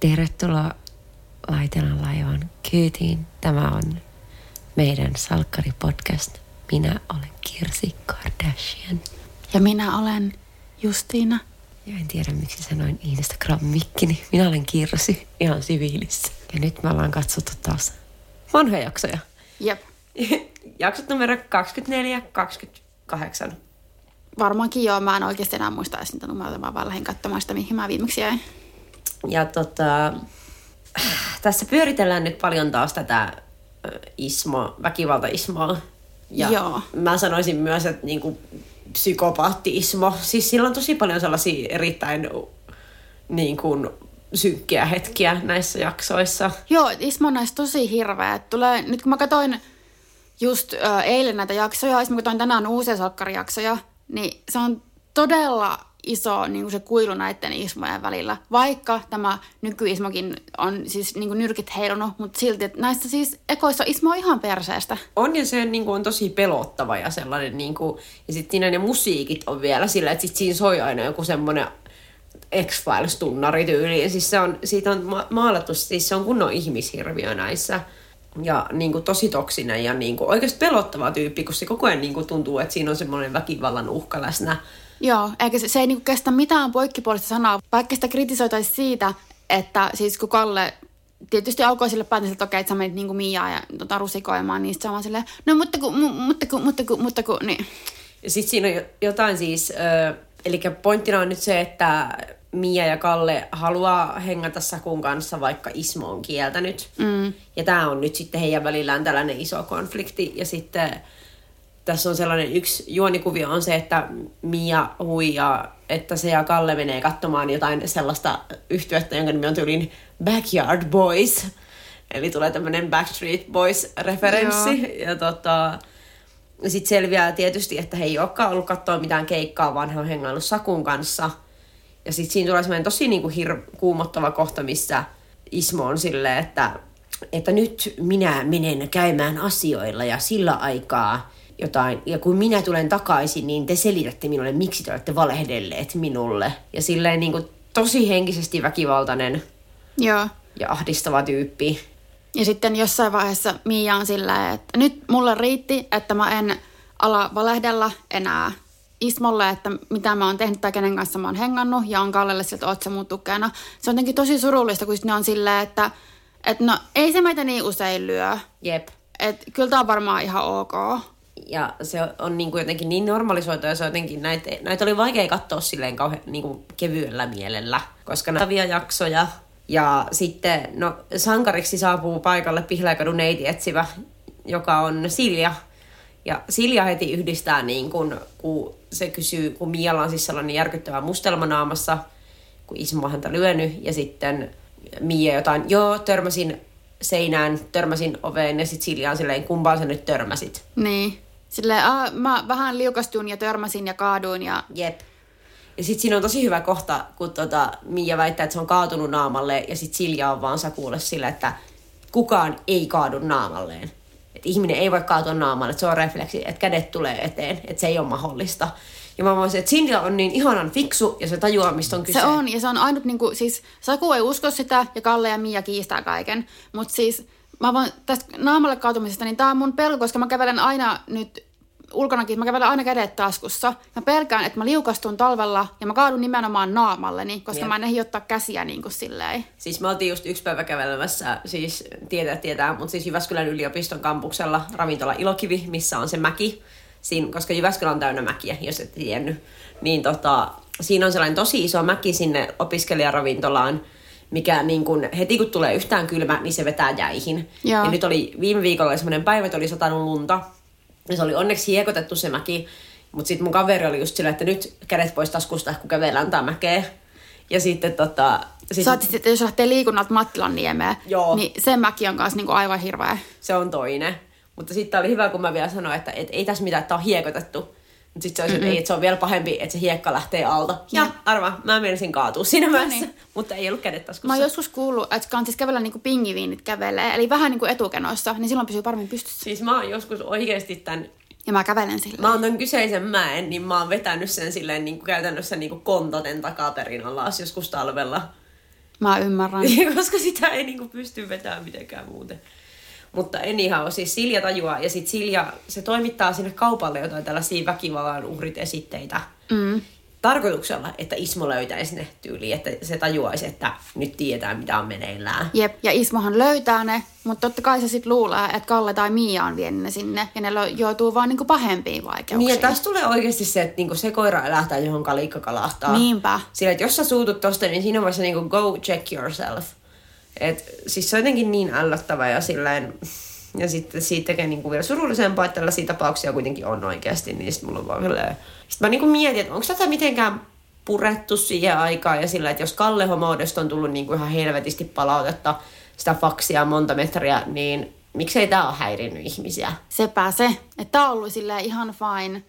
Tervetuloa Laitelan laivan kyytiin. Tämä on meidän Salkkari-podcast. Minä olen Kirsi Kardashian. Ja minä olen Justiina. Ja en tiedä, miksi sanoin Instagram-mikkini. Minä olen Kirsi, ihan siviilissä. Ja nyt me ollaan katsottu taas vanhoja jaksoja. Jep. Jaksot numero 24, 28. Varmaankin joo. Mä en oikeasti enää muista edes niitä numeroita. Mä vaan lähdin katsomaan sitä, mihin mä viimeksi jäin. Ja tota, tässä pyöritellään nyt paljon taas tätä ismo, väkivalta-ismoa. Ja Joo. mä sanoisin myös, että niinku psykopaatti-ismo. Siis sillä on tosi paljon sellaisia erittäin niin kuin, synkkiä hetkiä näissä jaksoissa. Joo, Ismo on näistä tosi hirveä. Tulee, nyt kun mä katsoin just eilen näitä jaksoja, ja mä katsoin tänään uusia salkkarijaksoja, niin se on todella iso niin kuin se kuilu näiden ismojen välillä. Vaikka tämä nykyismokin on siis niin kuin nyrkit heilunut, mutta silti, että näistä siis ekoissa ismo on ihan perseestä. On ja se niin kuin, on tosi pelottava ja sellainen, niin kuin, ja sitten siinä ne musiikit on vielä sillä, että sit siinä soi aina joku semmoinen X-Files-tunnari tyyliin. Siis se on, siitä on ma- maalattu, siis se on kunnon ihmishirviö näissä. Ja niin kuin, tosi toksinen ja niin kuin, oikeasti pelottava tyyppi, kun se koko ajan niin kuin, tuntuu, että siinä on semmoinen väkivallan uhka läsnä. Joo, eikä se, se ei niinku kestä mitään poikkipuolista sanaa, vaikka sitä kritisoitaisiin siitä, että siis kun Kalle tietysti alkoi sille päätin, että okei, että sä menit niinku Miaa ja tota, rusikoimaan, niin sit se on vaan silleen, no mutta kun, mu, mutta kun, mutta kun, mutta kun, niin. Ja sitten siinä on jo- jotain siis, ö, eli pointtina on nyt se, että Mia ja Kalle haluaa hengata Sakun kanssa, vaikka Ismo on kieltänyt. Mm. Ja tämä on nyt sitten heidän välillään tällainen iso konflikti. Ja sitten tässä on sellainen yksi juonikuvio on se, että Mia huijaa, että se ja Kalle menee katsomaan jotain sellaista yhtyettä, jonka nimi on tyyliin Backyard Boys. Eli tulee tämmöinen Backstreet Boys-referenssi. Ja tota, sitten selviää tietysti, että he ei olekaan ollut katsoa mitään keikkaa, vaan he on hengailut Sakun kanssa. Ja sitten siinä tulee semmoinen tosi niinku hir- kuumottava kohta, missä Ismo on silleen, että, että nyt minä menen käymään asioilla ja sillä aikaa jotain. Ja kun minä tulen takaisin, niin te selitätte minulle, miksi te olette valehdelleet minulle. Ja silleen niinku tosi henkisesti väkivaltainen Joo. ja ahdistava tyyppi. Ja sitten jossain vaiheessa Miia on silleen, että nyt mulle riitti, että mä en ala valehdella enää Ismolle, että mitä mä oon tehnyt tai kenen kanssa mä oon hengannut ja on Kallelle sieltä, oot sä mun tukena. Se on jotenkin tosi surullista, kun ne on silleen, että, että no ei se meitä niin usein lyö. Jep. Että kyllä tää on varmaan ihan ok. Ja se on niin kuin jotenkin niin normalisoitu ja se on jotenkin näitä, näitä oli vaikea katsoa silleen kauhean niin kuin kevyellä mielellä, koska näitä jaksoja ja sitten no, sankariksi saapuu paikalle Pihlajakadun neiti etsivä, joka on Silja. Ja Silja heti yhdistää, niin kun, kun se kysyy, kun Mialla on siis sellainen järkyttävä mustelma naamassa, kun Ismo on häntä lyönyt, ja sitten Mia jotain, joo, törmäsin seinään, törmäsin oveen, ja sitten Silja on silleen, kumpaan sä nyt törmäsit? Niin. Silleen, ah, mä vähän liukastuin ja törmäsin ja kaaduin ja Jep. Ja sitten siinä on tosi hyvä kohta, kun tota, Mia väittää, että se on kaatunut naamalle, ja sitten Silja on vaan Sakulle sillä, että kukaan ei kaadu naamalleen. Että ihminen ei voi kaatua naamalle, että se on refleksi, että kädet tulee eteen, että se ei ole mahdollista. Ja mä voisin, että Silja on niin ihanan fiksu, ja se tajuaa, mistä on kyse. Se on, ja se on ainut, niin kuin, siis Saku ei usko sitä, ja Kalle ja Mia kiistää kaiken. Mutta siis, mä voin tästä naamalle kaatumisesta, niin tää on mun pelko, koska mä kävelen aina nyt ulkonakin, mä kävelen aina kädet taskussa. Mä pelkään, että mä liukastun talvella, ja mä kaadun nimenomaan naamalleni, koska Jep. mä en ehdi ottaa käsiä niin kuin silleen. Siis me oltiin just yksi päivä kävelemässä, siis tietää tietää, mutta siis Jyväskylän yliopiston kampuksella ravintola Ilokivi, missä on se mäki. Siin, koska Jyväskylä on täynnä mäkiä, jos et tiennyt. Niin tota, siinä on sellainen tosi iso mäki sinne opiskelijaravintolaan, mikä niin kun, heti kun tulee yhtään kylmä, niin se vetää jäihin. Joo. Ja nyt oli viime viikolla semmoinen päivä, että oli satanut lunta. Ja se oli onneksi hiekotettu se mäki. Mutta sitten mun kaveri oli just sillä, että nyt kädet pois taskusta, kun kävellään tää mäkeä. Ja sitten tota... Sit Saatit sitten, jos lähtee liikunnalta Mattilan niemeen, niin se mäki on kanssa niin kuin aivan hirveä. se on toinen. Mutta sitten oli hyvä, kun mä vielä sanoin, että et, ei tässä mitään, että on hiekotettu. Mutta sitten se olisi, että ei, että se on vielä pahempi, että se hiekka lähtee alta. Ja Jep. arva, mä menisin kaatua siinä No niin. mutta ei ollut kädet taskussa. Mä oon joskus kuullut, että kan siis kävellä niin kuin pingiviinit kävelee, eli vähän niin kuin etukenoissa, niin silloin pysyy paremmin pystyssä. Siis mä oon joskus oikeasti tämän, Ja mä kävelen sillä. mä oon tämän kyseisen mäen, niin mä oon vetänyt sen silleen niin kuin käytännössä niin kuin kontoten takaperin alas joskus talvella. Mä ymmärrän. koska sitä ei niinku pysty vetämään mitenkään muuten. Mutta anyhow, siis Silja tajuaa, ja sitten Silja, se toimittaa sinne kaupalle jotain tällaisia väkivallan uhrit esitteitä. Mm. Tarkoituksella, että Ismo löytäisi ne tyyliin, että se tajuaisi, että nyt tiedetään, mitä on meneillään. Jep, ja Ismohan löytää ne, mutta totta kai se sitten luulee, että Kalle tai Mia on vienyt ne sinne, ja ne joutuu vaan niinku pahempiin vaikeuksiin. Niin, ja tässä tulee oikeasti se, että niinku se koira elähtää, johon kalikka kalahtaa. Niinpä. Sillä, että jos sä suutut tosta, niin siinä vaiheessa niinku go check yourself. Et, siis se on jotenkin niin ällöttävä ja silleen... Ja sitten siitä tekee niinku vielä surullisempaa, että tällaisia tapauksia kuitenkin on oikeasti, niin sitten mulla on vaan silleen... Sitten mä niinku mietin, että onko tätä mitenkään purettu siihen aikaan ja sillä, että jos Kalle Homoudesta on tullut niinku ihan helvetisti palautetta, sitä faksia monta metriä, niin miksei tämä ole häirinnyt ihmisiä? Sepä se, että tää on ollut silleen ihan fine.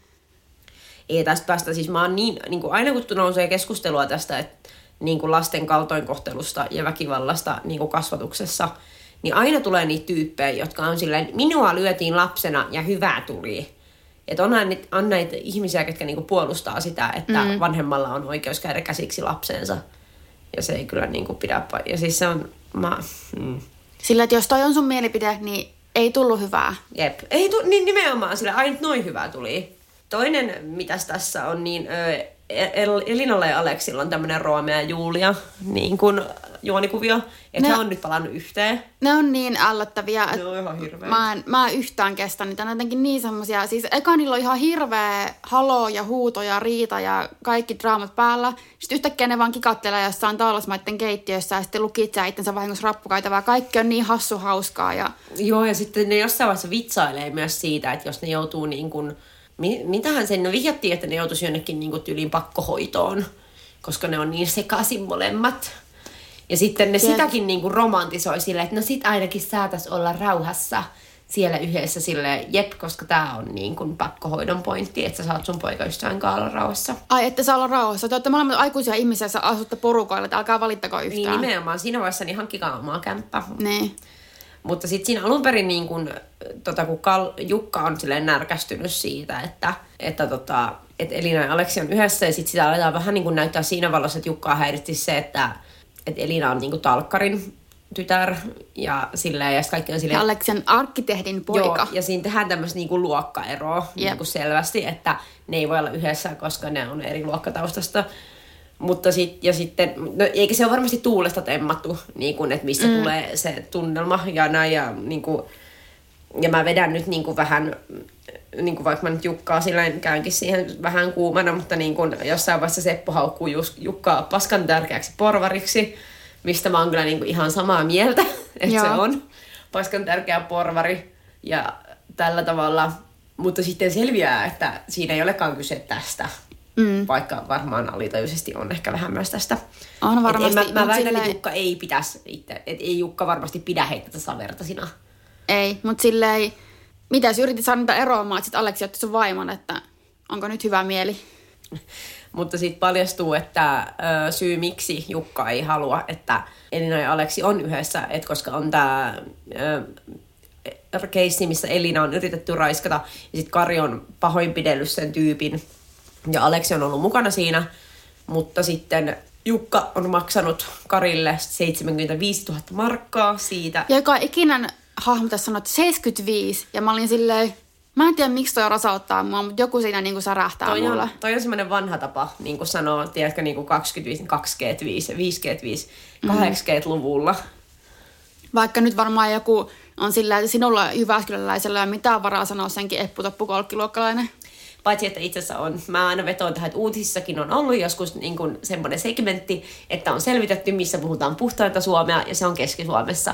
ei tästä päästä, siis mä oon niin, niin kuin aina kun nousee keskustelua tästä, että niin kuin lasten kaltoinkohtelusta ja väkivallasta niin kuin kasvatuksessa, niin aina tulee niitä tyyppejä, jotka on silleen, minua lyötiin lapsena ja hyvää tuli. Että on, näitä, on näitä ihmisiä, jotka niinku puolustaa sitä, että mm. vanhemmalla on oikeus käydä käsiksi lapseensa. Ja se ei kyllä niinku pidä pa- Ja siis se on, mä, mm. Sillä, että jos toi on sun mielipide, niin ei tullut hyvää. Jep. Ei tu, niin nimenomaan sillä ainut noin hyvää tuli. Toinen, mitäs tässä on, niin ö, Elinalla ja Aleksilla on tämmönen Roomea ja Julia niin kuin juonikuvio, että Ne- he on nyt palannut yhteen. Ne on niin ällöttäviä, Ne on ihan hirveä. mä en, mä en yhtään kestä niitä. Ne on jotenkin niin semmosia, siis eka niillä on ihan hirveä halo ja huuto ja riita ja kaikki draamat päällä. Sitten yhtäkkiä ne vaan kikattelee jossain taalasmaiden keittiössä ja sitten lukitsee itsensä vahingossa rappukaitavaa. Kaikki on niin hassu hauskaa ja Joo, ja sitten ne jossain vaiheessa vitsailee myös siitä, että jos ne joutuu niin kuin, mitähän sen, no vihjattiin, että ne joutuisi jonnekin niin tyyliin pakkohoitoon, koska ne on niin sekaisin molemmat. Ja sitten ne Jep. sitäkin niin kuin romantisoi silleen, että no sit ainakin saatas olla rauhassa siellä yhdessä sille jep, koska tää on niin kuin pakkohoidon pointti, että sä saat sun poikaystävän kanssa olla rauhassa. ai ette saa olla rauhassa. Te olette molemmat aikuisia ihmisiä, sä asutte porukoilla, että älkää valittako Niin yhtään. nimenomaan siinä vaiheessa niin hankkikaa omaa kämppää. Niin. Mutta sitten siinä alun perin, niin kun, tota, kun Kal- Jukka on silleen närkästynyt siitä, että, että, tota, että Elina ja Aleksi on yhdessä, ja sitten sitä aletaan vähän niin kun näyttää siinä valossa, että Jukkaa häiritti se, että, että Elina on niin kuin talkkarin tytär, ja silleen, ja kaikki on silleen, Aleksen arkkitehdin poika. Joo, ja siinä tehdään tämmöistä niinku luokkaeroa Jep. niinku selvästi, että ne ei voi olla yhdessä, koska ne on eri luokkataustasta. Mutta sit, ja sitten, no, eikä se ole varmasti tuulesta temmattu, niin kuin, että mistä mm. tulee se tunnelma ja näin. Ja, niin kuin, ja mä vedän nyt niin kuin vähän, niin kuin vaikka mä nyt Jukkaa sillä käynkin siihen vähän kuumana, mutta niin kuin jossain vaiheessa Seppo haukkuu Jus- Jukkaa paskan tärkeäksi porvariksi, mistä mä oon kyllä niin kuin ihan samaa mieltä, että se on paskan tärkeä porvari ja tällä tavalla. Mutta sitten selviää, että siinä ei olekaan kyse tästä, mm. vaikka varmaan alitajuisesti on ehkä vähän myös tästä. On Et varmasti, En, mä, mä väitän, silleen- että Jukka ei pitäisi itse, että ei Jukka varmasti pidä heitä tasavertaisina. Ei, mutta silleen, mitä jos yritit saada niitä eroamaan, että sitten Aleksi otti sun vaimon, että onko nyt hyvä mieli? Mutta sitten paljastuu, että ö, syy miksi Jukka ei halua, että Elina ja Aleksi on yhdessä, että koska on tämä keissi, missä Elina on yritetty raiskata ja sitten Kari on pahoinpidellyt sen tyypin ja Aleksi on ollut mukana siinä, mutta sitten Jukka on maksanut Karille 75 000 markkaa siitä. Ja joka ikinen hahmo tässä sanoi, että 75, ja mä olin silleen, mä en tiedä miksi toi rasauttaa mua, mutta joku siinä niinku särähtää Toi mulla. on, toi on semmoinen vanha tapa, niin kuin sanoo, tiedätkö, niin kuin 25, 2G5, 5G5, 8G-luvulla. Vaikka nyt varmaan joku on sillä, että sinulla Jyväskyläläisellä ei ole mitään varaa sanoa senkin epputoppukolkkiluokkalainen. Paitsi, että itse asiassa on, mä aina vetoan tähän, että uutisissakin on ollut joskus niin kuin semmoinen segmentti, että on selvitetty, missä puhutaan puhtainta Suomea, ja se on Keski-Suomessa.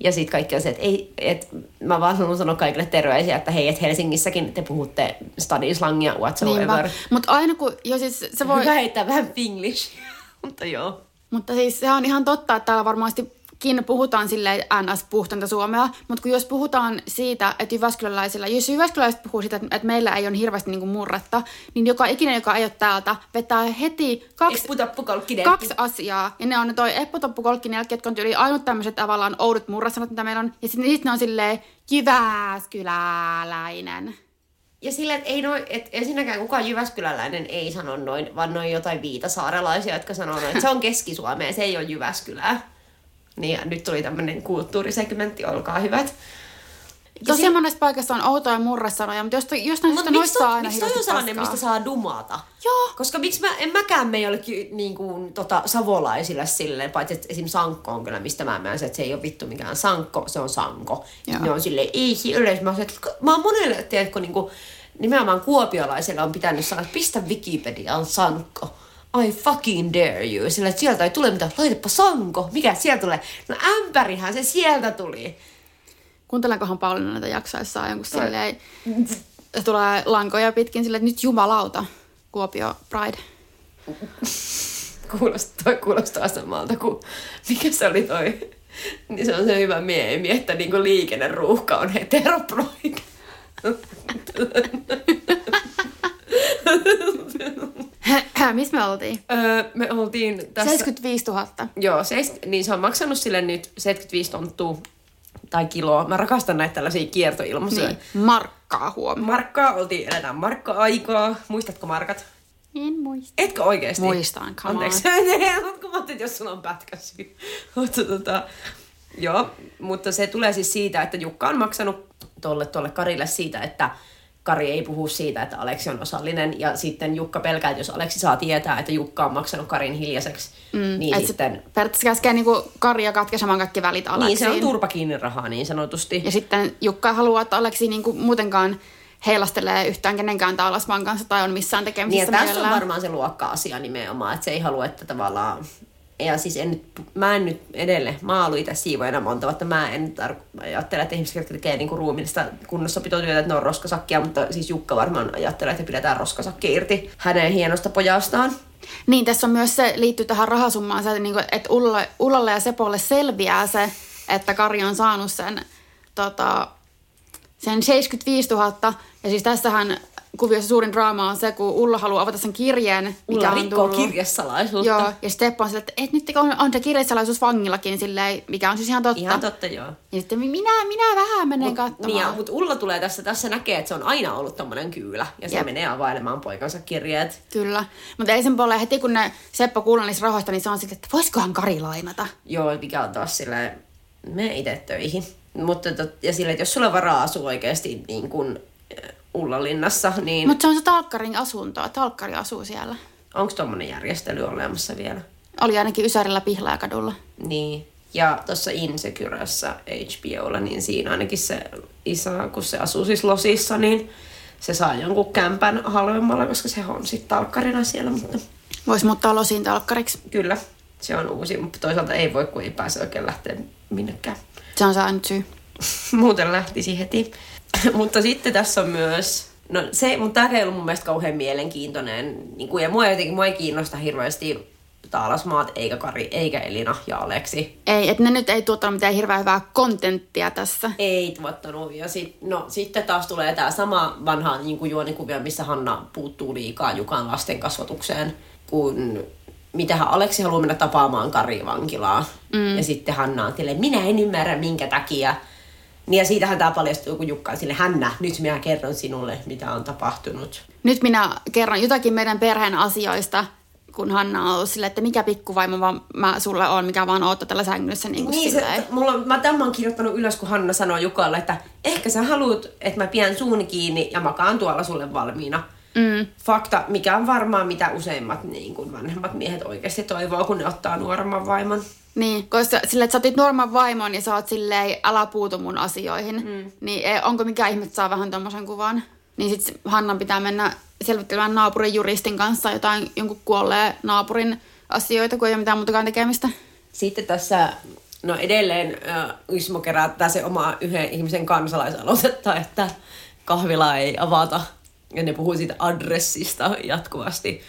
Ja sitten kaikki on se, että ei, et, mä vaan haluan sanoa kaikille terveisiä, että hei, että Helsingissäkin te puhutte stadin slangia whatsoever. Mutta aina kun, jo siis se voi, Hyvä heittää vähän finglish, mutta joo. mutta siis se on ihan totta, että täällä varmastikin puhutaan silleen ns. puhtainta suomea, mutta kun jos puhutaan siitä, että Jyväskyläläisillä, jos Jyväskyläläiset puhuu siitä, että, meillä ei ole hirveästi niinku murretta, niin joka ikinen, joka ei ole täältä, vetää heti kaksi, kaksi asiaa. Ja ne on toi Eppotoppu Kolkkinelkki, jotka on tyyli ainut tämmöiset tavallaan oudot murrasanat, mitä meillä on. Ja sitten niistä ne on silleen Jyväskyläläinen. Ja silleen, että ei noin, että ensinnäkään kukaan Jyväskyläläinen ei sano noin, vaan noin jotain viitasaarelaisia, jotka sanoo noin, että se on Keski-Suomea, se ei ole Jyväskylää. Niin ja nyt tuli tämmöinen kulttuurisegmentti, olkaa hyvät. Tosiaan monessa paikassa on outoja murresanoja, mutta jos, jos miksi noista saa toi, aina miksi toi on sellainen, mistä saa dumata? Joo. Koska miksi mä, en mäkään me jollekin niin kuin, tota, savolaisille silleen, paitsi että esim. Sankko on kyllä, mistä mä menen, että se ei ole vittu mikään Sankko, se on Sanko. Joo. Ne on silleen, ei se ole. Mä, että mä oon monelle, tiedätkö, niin kuin, nimenomaan kuopiolaisille on pitänyt sanoa, että pistä Wikipediaan Sankko. I fucking dare you. Sillä että sieltä ei tule mitään, laitapa Sanko. Mikä sieltä tulee? No ämpärihän se sieltä tuli. Kuuntelenkohan Pauliina näitä jaksoissa jonkun silleen, se tulee lankoja pitkin silleen, että nyt jumalauta, Kuopio Pride. Kuulostaa, toi kuulostaa samalta kuin, mikä se oli toi, niin se on se hyvä meemi, että niinku liikenneruuhka on heteroproide. Missä me oltiin? öö, me oltiin tässä... 75 000. Joo, seis, niin se on maksanut sille nyt 75 tonttua tai kiloa. Mä rakastan näitä tällaisia kiertoilmaisuja. Niin, markkaa huomioon. Markkaa, oltiin, eletään markka-aikaa. Muistatko markat? En muista. Etkö oikeesti? Muistan, come Anteeksi. Kun mä ajattelin, jos sulla on pätkäsy. mutta tota, joo, mutta se tulee siis siitä, että Jukka on maksanut tolle, tolle Karille siitä, että Kari ei puhu siitä, että Aleksi on osallinen. Ja sitten Jukka pelkää, että jos Aleksi saa tietää, että Jukka on maksanut Karin hiljaiseksi, mm, niin Et sitten... periaatteessa käskee niinku Karja katkaisemaan kaikki välit Aleksiin. Niin, se on turpa kiinni rahaa niin sanotusti. Ja sitten Jukka haluaa, että Aleksi niinku muutenkaan heilastelee yhtään kenenkään taalasmaan kanssa tai on missään Niin, tekemisissä ja tässä on varmaan se luokka-asia nimenomaan, että se ei halua, että tavallaan... Ja siis en, nyt- mä en nyt edelleen, mä oon itse siivoajana monta vuotta, mä en ajattele, että ihmiset, jotka tekee niinku ruumiillista kunnossapitotyötä, että ne on roskasakkia, mutta siis Jukka varmaan ajattelee, että pidetään roskasakki irti hänen hienosta pojastaan. Niin, tässä on myös se, liittyy tähän rahasummaan, se, että, niinku, että Ullalle, Ullalle ja Sepolle selviää se, että Kari on saanut sen, tota, sen 75 000. Ja siis tässähän kuviossa suurin draama on se, kun Ulla haluaa avata sen kirjeen, mikä Ulla on rikkoo tullut. kirjesalaisuutta. Joo, ja Steppo on sille, että et nyt on, on se kirjesalaisuus vangillakin, silleen, mikä on siis ihan totta. Ihan totta, joo. Ja sitten minä, minä vähän menen katsomaan. Niin, mutta Ulla tulee tässä, tässä näkee, että se on aina ollut tommonen kyylä. Ja se Jep. menee availemaan poikansa kirjeet. Kyllä. Mutta ei sen puolella heti, kun ne Seppo kuulee niistä rahoista, niin se on sitten, että voisikohan Kari lainata. Joo, mikä on taas silleen, mene itse töihin. Mutta tot, ja silleen, että jos sulla on varaa asua oikeasti niin kuin Ullalinnassa, niin Mutta se on se Talkkarin asunto. Talkkari asuu siellä. onko tuommoinen järjestely olemassa vielä? Oli ainakin Ysärillä Pihlaakadulla. Niin. Ja tuossa Insecuressa HBOlla, niin siinä ainakin se isä, kun se asuu siis Losissa, niin se saa jonkun kämpän halvemmalla, koska se on sitten talkkarina siellä, mutta Voisi muuttaa losiin talkkariksi. kyllä, se on uusi, mutta toisaalta ei voi, kun ei pääse oikein lähteä minnekään. Se on se ainut syy. Muuten lähtisi heti. mutta sitten tässä on myös, no se, mutta tämä ei ollut mun mielestä kauhean mielenkiintoinen. Niin kuin, ja mua jotenkin, mua ei kiinnosta hirveästi Taalasmaat, eikä Kari, eikä Elina ja Aleksi. Ei, että ne nyt ei tuottanut mitään hirveän hyvää kontenttia tässä. Ei tuottanut. Ja sit, no, sitten taas tulee tämä sama vanha niin kuin juonikuvia, missä Hanna puuttuu liikaa Jukan lasten kasvatukseen, kun mitähän Aleksi haluaa mennä tapaamaan Kari vankilaa. Mm. Ja sitten Hanna on silleen, minä en ymmärrä minkä takia. Niin ja siitähän tämä paljastuu, kun Jukka on sille, Hanna, nyt minä kerron sinulle, mitä on tapahtunut. Nyt minä kerron jotakin meidän perheen asioista, kun Hanna on ollut silleen, että mikä pikkuvaimo vaan mä sulle on, mikä vaan oottaa tällä sängyssä. Niin, kuin Niin, se, silleen. mulla, on- mä tämän oon kirjoittanut ylös, kun Hanna sanoo Jukalle, että ehkä sä haluat, että mä pidän suuni kiinni ja makaan tuolla sulle valmiina. Mm. Fakta, mikä on varmaan mitä useimmat niin kuin vanhemmat miehet oikeasti toivoo, kun ne ottaa nuoremman vaimon. Niin, koska sille, että sä otit Norman vaimon ja sä oot silleen, älä puutu mun asioihin, mm. niin ei, onko mikä ihme, saa vähän tommosen kuvan. Niin sit Hannan pitää mennä selvittelemään naapurin juristin kanssa jotain jonkun kuolleen naapurin asioita, kun ei ole mitään muutakaan tekemistä. Sitten tässä, no edelleen äh, Ismo kerättää se oma yhden ihmisen kansalaisaloitetta, että kahvila ei avata. Ja ne puhuu siitä adressista jatkuvasti,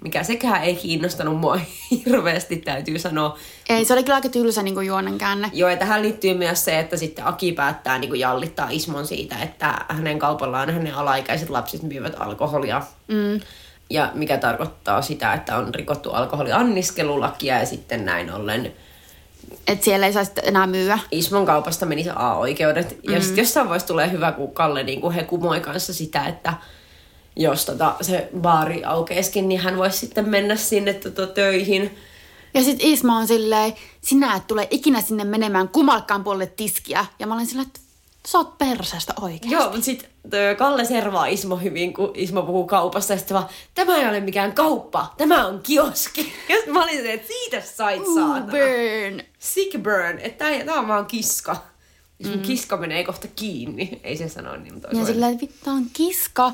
mikä sekään ei kiinnostanut mua hirveästi, täytyy sanoa. Ei, se oli kyllä aika tylsä niin juonen käänne. Joo, ja tähän liittyy myös se, että sitten Aki päättää niin kuin jallittaa Ismon siitä, että hänen kaupallaan hänen alaikäiset lapset myyvät alkoholia. Mm. Ja mikä tarkoittaa sitä, että on rikottu alkoholianniskelulakia ja sitten näin ollen että siellä ei saisi enää myyä. Ismon kaupasta meni se A-oikeudet. Mm. Ja sitten jossain vaiheessa tulee hyvä, kun Kalle niin kuin he kumoi kanssa sitä, että jos tota, se baari aukeeskin, niin hän voisi sitten mennä sinne tota, töihin. Ja sitten Isma on silleen, sinä et tule ikinä sinne menemään kumalkaan puolelle tiskiä. Ja mä olen silleen, että sä oot perseestä oikeasti. Joo, mutta sitten Kalle servaa Ismo hyvin, kun Ismo puhuu kaupasta. Ja sitten vaan, tämä ei ole mikään kauppa, tämä on kioski. Ja mä olin se, että siitä sait saada. burn. Sick burn, että tämä on vaan kiska. Mm. kiska menee kohta kiinni, ei se sano niin, mutta Ja silleen, että vittu on kiska,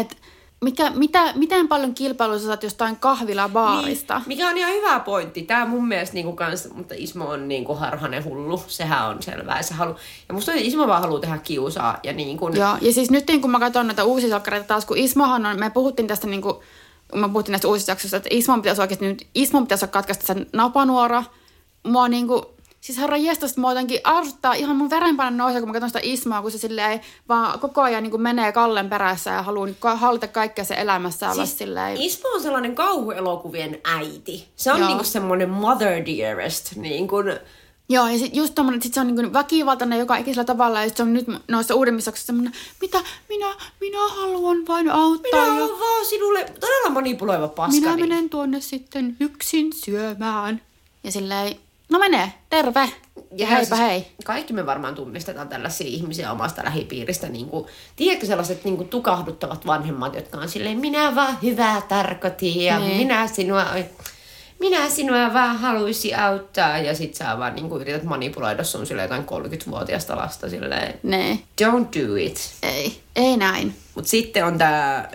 että mikä, mitä, miten paljon kilpailua sä saat jostain kahvila baarista? Niin, mikä on ihan hyvä pointti. Tämä mun mielestä niinku kans, mutta Ismo on niinku harhanen hullu. Sehän on selvää. Se halu... Ja musta Ismo vaan haluaa tehdä kiusaa. Ja, niinku... Joo, ja siis nyt kun mä katson näitä uusia salkkareita taas, kun Ismohan on, me puhuttiin tästä niinku, mä puhuttiin näistä uusista jaksoista, että Ismon pitäisi oikeasti nyt, Ismon pitäisi katkaista sen napanuora. Mua niinku, Siis herra jestas, mua jotenkin arvottaa, ihan mun verenpaine nousee, kun mä katson sitä Ismaa, kun se silleen vaan koko ajan niin menee Kallen perässä ja haluaa niin hallita kaikkea se elämässä olla siis silleen. Isma on sellainen kauhuelokuvien äiti. Se on niinku semmoinen mother dearest, niin kuin... Joo, ja sitten just tommonen, sit se on niin väkivaltainen joka ikisellä tavalla, ja sit se on nyt noissa uudemmissa jaksoissa semmoinen, mitä, minä, minä haluan vain auttaa. Minä haluan ja... vaan sinulle todella manipuloiva paska. Minä menen tuonne sitten yksin syömään. Ja silleen, No menee, terve. Ja heipä siis hei. Kaikki me varmaan tunnistetaan tällaisia ihmisiä omasta lähipiiristä. Niin kuin, tiedätkö sellaiset niin kuin, tukahduttavat vanhemmat, jotka on silleen, minä vaan hyvää tarkoitin ja niin. minä sinua minä sinua vaan haluaisin auttaa ja sit sä vaan niin kuin, yrität manipuloida sun sille jotain 30-vuotiaasta lasta silleen. Ne. Don't do it. Ei, ei näin. Mut sitten on tää,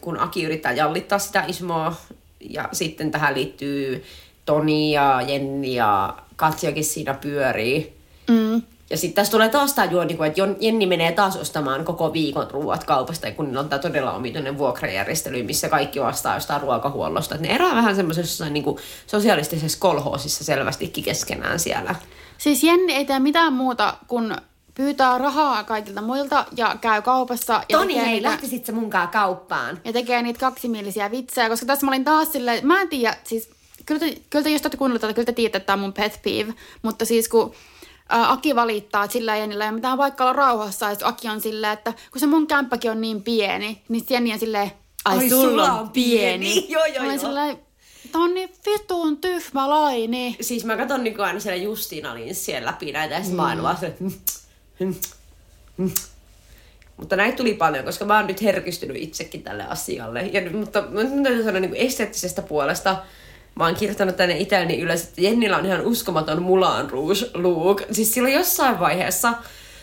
kun Aki yrittää jallittaa sitä Ismoa ja sitten tähän liittyy Toni ja Jenni ja Katjakin siinä pyörii. Mm. Ja sitten tässä tulee taas tämä juoni, että Jenni menee taas ostamaan koko viikon ruuat kaupasta, kun niillä on tämä todella omituinen vuokrajärjestely, missä kaikki vastaa jostain ruokahuollosta. Et ne eroaa vähän semmoisessa niin kuin sosialistisessa kolhoosissa selvästikin keskenään siellä. Siis Jenni ei tee mitään muuta kuin pyytää rahaa kaikilta muilta ja käy kaupassa. Ja Toni, hei, niitä... lähtisit sä munkaan kauppaan? Ja tekee niitä kaksimielisiä vitsejä, koska tässä mä olin taas silleen, mä en tiedä, siis kyllä te, kyllä te jos olette kuunnellut tätä, kyllä te tiedätte, että tämä on mun pet peeve, mutta siis kun Aki valittaa, että sillä Jennillä ei ole mitään vaikka olla rauhassa, ja Aki on silleen, että kun se mun kämppäkin on niin pieni, niin Jenni on silleen, ai, ai sulla on pieni. pieni. joo, joo, joo. Silleen, Tämä on niin vitun tyhmä laini. Siis mä katson niin aina siellä Justiina siellä läpi näitä, ja mm. mä aina vaan mutta näitä tuli paljon, koska mä oon nyt herkistynyt itsekin tälle asialle. Ja, mutta mä täytyy sanoa niin esteettisestä puolesta, Mä oon kirjoittanut tänne itselleni ylös, että Jennillä on ihan uskomaton Mulan Rouge look. Siis silloin jossain vaiheessa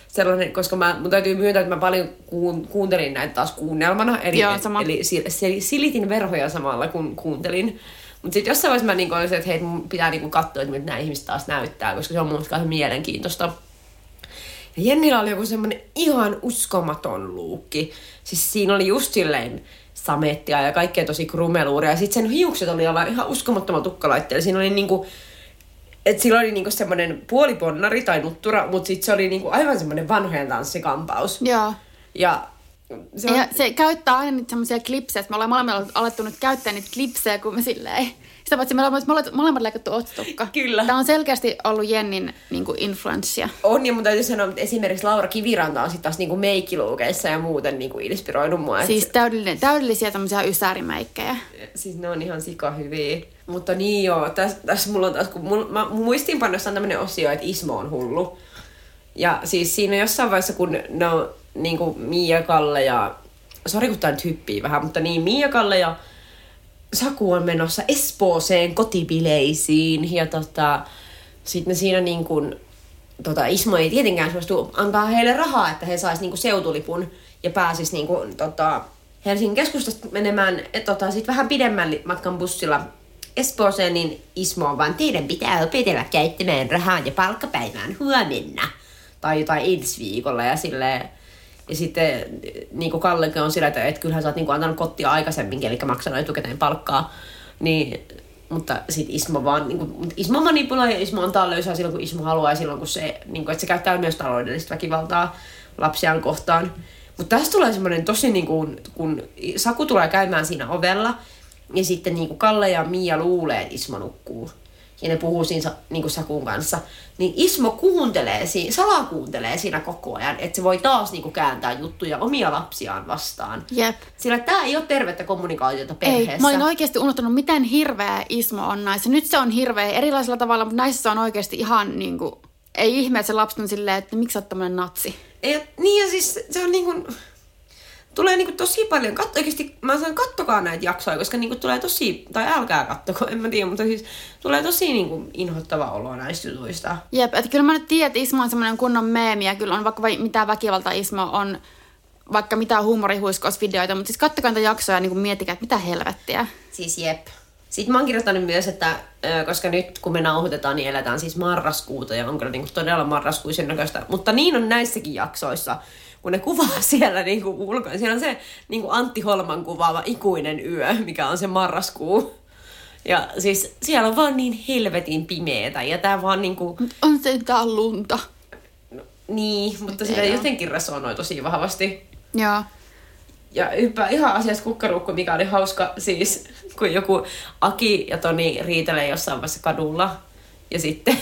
sellainen, koska mä, mun täytyy myöntää, että mä paljon kuun, kuuntelin näitä taas kuunnelmana. Eli, Joo, sama. eli, eli silitin verhoja samalla, kun kuuntelin. Mutta sitten jossain vaiheessa mä niinku olisin, että hei, mun pitää niinku katsoa, että mitä nämä ihmiset taas näyttää, koska se on mun mielestä mielenkiintoista. Ja Jennillä oli joku semmoinen ihan uskomaton luukki. Siis siinä oli just silleen, samettia ja kaikkea tosi krumeluuria. Ja sitten sen hiukset oli olla ihan uskomattoman tukkalaitteella. Siinä oli niinku, että sillä oli niinku semmoinen puoliponnari tai nuttura, mutta sitten se oli niinku aivan semmoinen vanhojen tanssikampaus. Joo. Ja se, on... ja se käyttää aina niitä semmoisia klipsejä, me ollaan molemmat alettu nyt käyttää niitä klipsejä, kun me silleen sitä paitsi me ollaan molemmat, molemmat leikattu ottotukka. Kyllä. Tämä on selkeästi ollut Jennin niin kuin influenssia. On, ja mun täytyy sanoa, että esimerkiksi Laura Kiviranta on sitten taas niin kuin meikkiluukeissa ja muuten niin kuin inspiroinut mua. Siis täydellinen, täydellisiä tämmöisiä ysärimeikkejä. Siis ne on ihan sika hyviä. Mutta niin joo, tässä täs mulla on taas, kun mulla, mä muistiinpanossa on tämmöinen osio, että Ismo on hullu. Ja siis siinä jossain vaiheessa, kun ne on niin kuin Mia, Kalle ja... Sori, kun tää nyt hyppii vähän, mutta niin Mia, Kalle ja Saku on menossa Espooseen kotibileisiin ja tota, sitten siinä niin kuin, tota, Ismo ei tietenkään suostu antaa heille rahaa, että he sais niin seutulipun ja pääsis niin kuin, tota, Helsingin keskustasta menemään et, tota, sit vähän pidemmän matkan bussilla Espooseen, niin Ismo on vaan, teidän pitää opetella käyttämään rahaa ja palkkapäivään huomenna. Tai jotain ensi viikolla ja silleen, ja sitten niin kuin Kallekin on sillä, että, että kyllähän sä oot niin kuin antanut kottia aikaisemminkin, eli maksanut etukäteen palkkaa. Niin, mutta sitten Ismo vaan, niin kuin, Ismo manipuloi ja Ismo antaa löysää silloin, kun Ismo haluaa ja silloin, kun se, niin kuin, että se käyttää myös taloudellista väkivaltaa lapsiaan kohtaan. Mutta tässä tulee semmoinen tosi, niin kuin, kun Saku tulee käymään siinä ovella, ja sitten niin kuin Kalle ja Mia luulee, että Ismo nukkuu. Ja ne puhuu siinä niin kuin Sakun kanssa, niin Ismo kuuntelee, siinä, salakuuntelee siinä koko ajan, että se voi taas niin kuin kääntää juttuja omia lapsiaan vastaan. Jep. Sillä tämä ei ole tervettä kommunikaatiota perheessä. Ei, mä olin oikeasti unohtanut, miten hirveä Ismo on näissä. Nyt se on hirveä erilaisella tavalla, mutta näissä on oikeasti ihan niin kuin, ei ihme, että se lapsi on silleen, että miksi sä oot tämmönen natsi. Ei, niin ja siis se on niin kuin, tulee niinku tosi paljon, katso oikeasti, mä sanon kattokaa näitä jaksoja, koska niinku tulee tosi, tai älkää kattoko, en mä tiedä, mutta siis tulee tosi niinku inhottava olo näistä jutuista. Jep, että kyllä mä nyt tiedän, että Ismo on semmoinen kunnon meemi ja kyllä on vaikka vai, mitä väkivalta Ismo on, vaikka mitä huumorihuiskausvideoita, mutta siis kattokaa näitä jaksoja ja niin miettikää, että mitä helvettiä. Siis jep. Sitten mä oon kirjoittanut myös, että koska nyt kun me nauhoitetaan, niin eletään siis marraskuuta ja on kyllä niin todella marraskuisen näköistä. Mutta niin on näissäkin jaksoissa, kun ne kuvaa siellä niin kuin ulkona. Siellä on se niin kuin Antti Holman kuvaava ikuinen yö, mikä on se marraskuu. Ja siis siellä on vaan niin helvetin pimeetä ja tää vaan niinku... On se tää lunta. No, niin, mutta sitä jotenkin resonoi tosi vahvasti. Joo. Ja hyppää ihan asiasta kukkarukku, mikä oli hauska siis, kun joku Aki ja Toni riitelee jossain vaiheessa kadulla. Ja sitten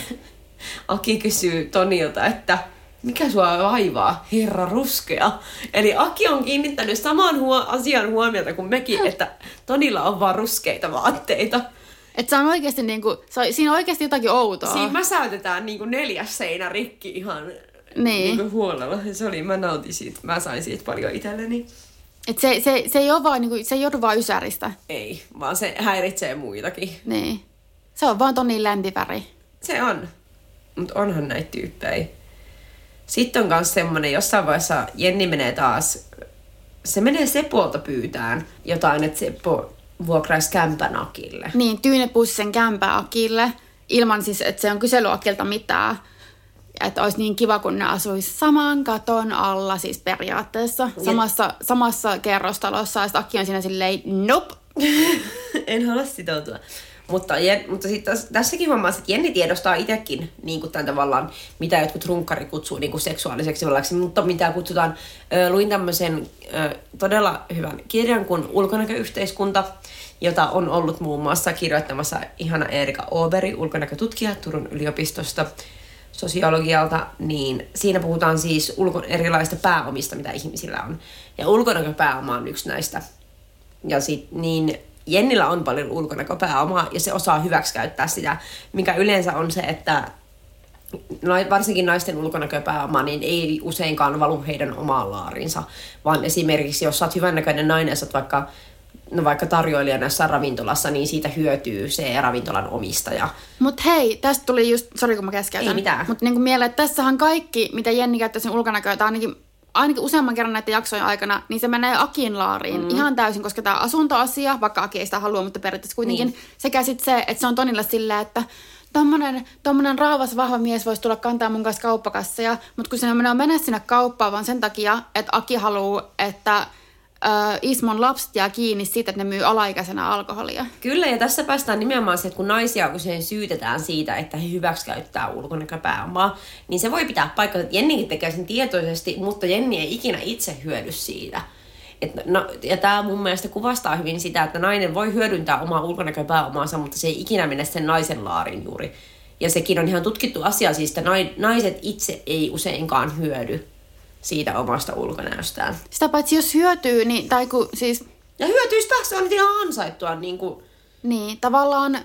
Aki kysyy Tonilta, että mikä sua vaivaa, herra ruskea. Eli Aki on kiinnittänyt saman huo- asian huomiota kuin mekin, että Tonilla on vaan ruskeita vaatteita. Että se on oikeasti niinku, se on, siinä on oikeasti jotakin outoa. Siinä mäsäytetään niinku neljäs seinä rikki ihan niin. niinku huolella. Se oli, mä nautin siitä, mä sain siitä paljon itselleni. Et se, se, se, ei ole vaan, niinku, se ei joudu vaan ysäristä. Ei, vaan se häiritsee muitakin. Niin. Se on vaan Tonin lämpiväri. Se on. Mutta onhan näitä tyyppejä. Sitten on myös semmonen, jossain vaiheessa Jenni menee taas, se menee Sepolta pyytään jotain, että Seppo vuokraisi kämpän Akille. Niin, Tyyne pussi sen kämpän Akille, ilman siis, että se on kyselyakilta mitään. Että olisi niin kiva, kun ne asuisi saman katon alla, siis periaatteessa, samassa, samassa kerrostalossa. Ja Akki on siinä silleen, nope. en halua sitoutua. Mutta, mutta sitten tässäkin huomaa, että Jenni tiedostaa itsekin niin kuin tämän tavallaan, mitä jotkut runkkari kutsuu niin kuin seksuaaliseksi vallaksi, mutta mitä kutsutaan. Ö, luin tämmöisen todella hyvän kirjan kuin Ulkonäköyhteiskunta, jota on ollut muun muassa kirjoittamassa ihana Erika Overi, ulkonäkötutkija Turun yliopistosta sosiologialta, niin siinä puhutaan siis ulko- erilaista pääomista, mitä ihmisillä on. Ja ulkonäköpääoma on yksi näistä. Ja sit, niin Jennillä on paljon ulkonäköpääomaa ja se osaa hyväksikäyttää sitä, mikä yleensä on se, että varsinkin naisten ulkonäköpääoma, niin ei useinkaan valu heidän omaan laarinsa, vaan esimerkiksi jos sä oot hyvännäköinen nainen, sä oot vaikka, no vaikka tarjoilijana jossain ravintolassa, niin siitä hyötyy se ravintolan omistaja. Mutta hei, tästä tuli just, sori kun mä keskeytän. Ei mitään. Mutta niinku mieleen, että tässähän kaikki, mitä Jenni käyttää sen ulkonäköä, tai ainakin ainakin useamman kerran näiden jaksojen aikana, niin se menee Akin laariin mm. ihan täysin, koska tämä asuntoasia, vaikka Aki ei sitä halua, mutta periaatteessa kuitenkin, niin. sekä sitten se, että se on Tonilla silleen, että tommonen, tommonen raavas vahva mies voisi tulla kantaa mun kanssa kauppakasseja, mutta kun se menee mennä sinne kauppaan vaan sen takia, että Aki haluaa, että äh, Ismon lapset jää kiinni siitä, että ne myy alaikäisenä alkoholia. Kyllä, ja tässä päästään nimenomaan se, että kun naisia usein syytetään siitä, että he hyväksikäyttää ulkonäköpääomaa, niin se voi pitää paikkaa, että Jennikin tekee sen tietoisesti, mutta Jenni ei ikinä itse hyödy siitä. Et no, ja tämä mun mielestä kuvastaa hyvin sitä, että nainen voi hyödyntää omaa ulkonäköpääomaansa, mutta se ei ikinä mene sen naisen laariin juuri. Ja sekin on ihan tutkittu asia, siis että naiset itse ei useinkaan hyödy siitä omasta ulkonäöstään. Sitä paitsi jos hyötyy, niin, tai kun siis... Ja hyötyistä se on ihan ansaittua. Niin, kuin... niin tavallaan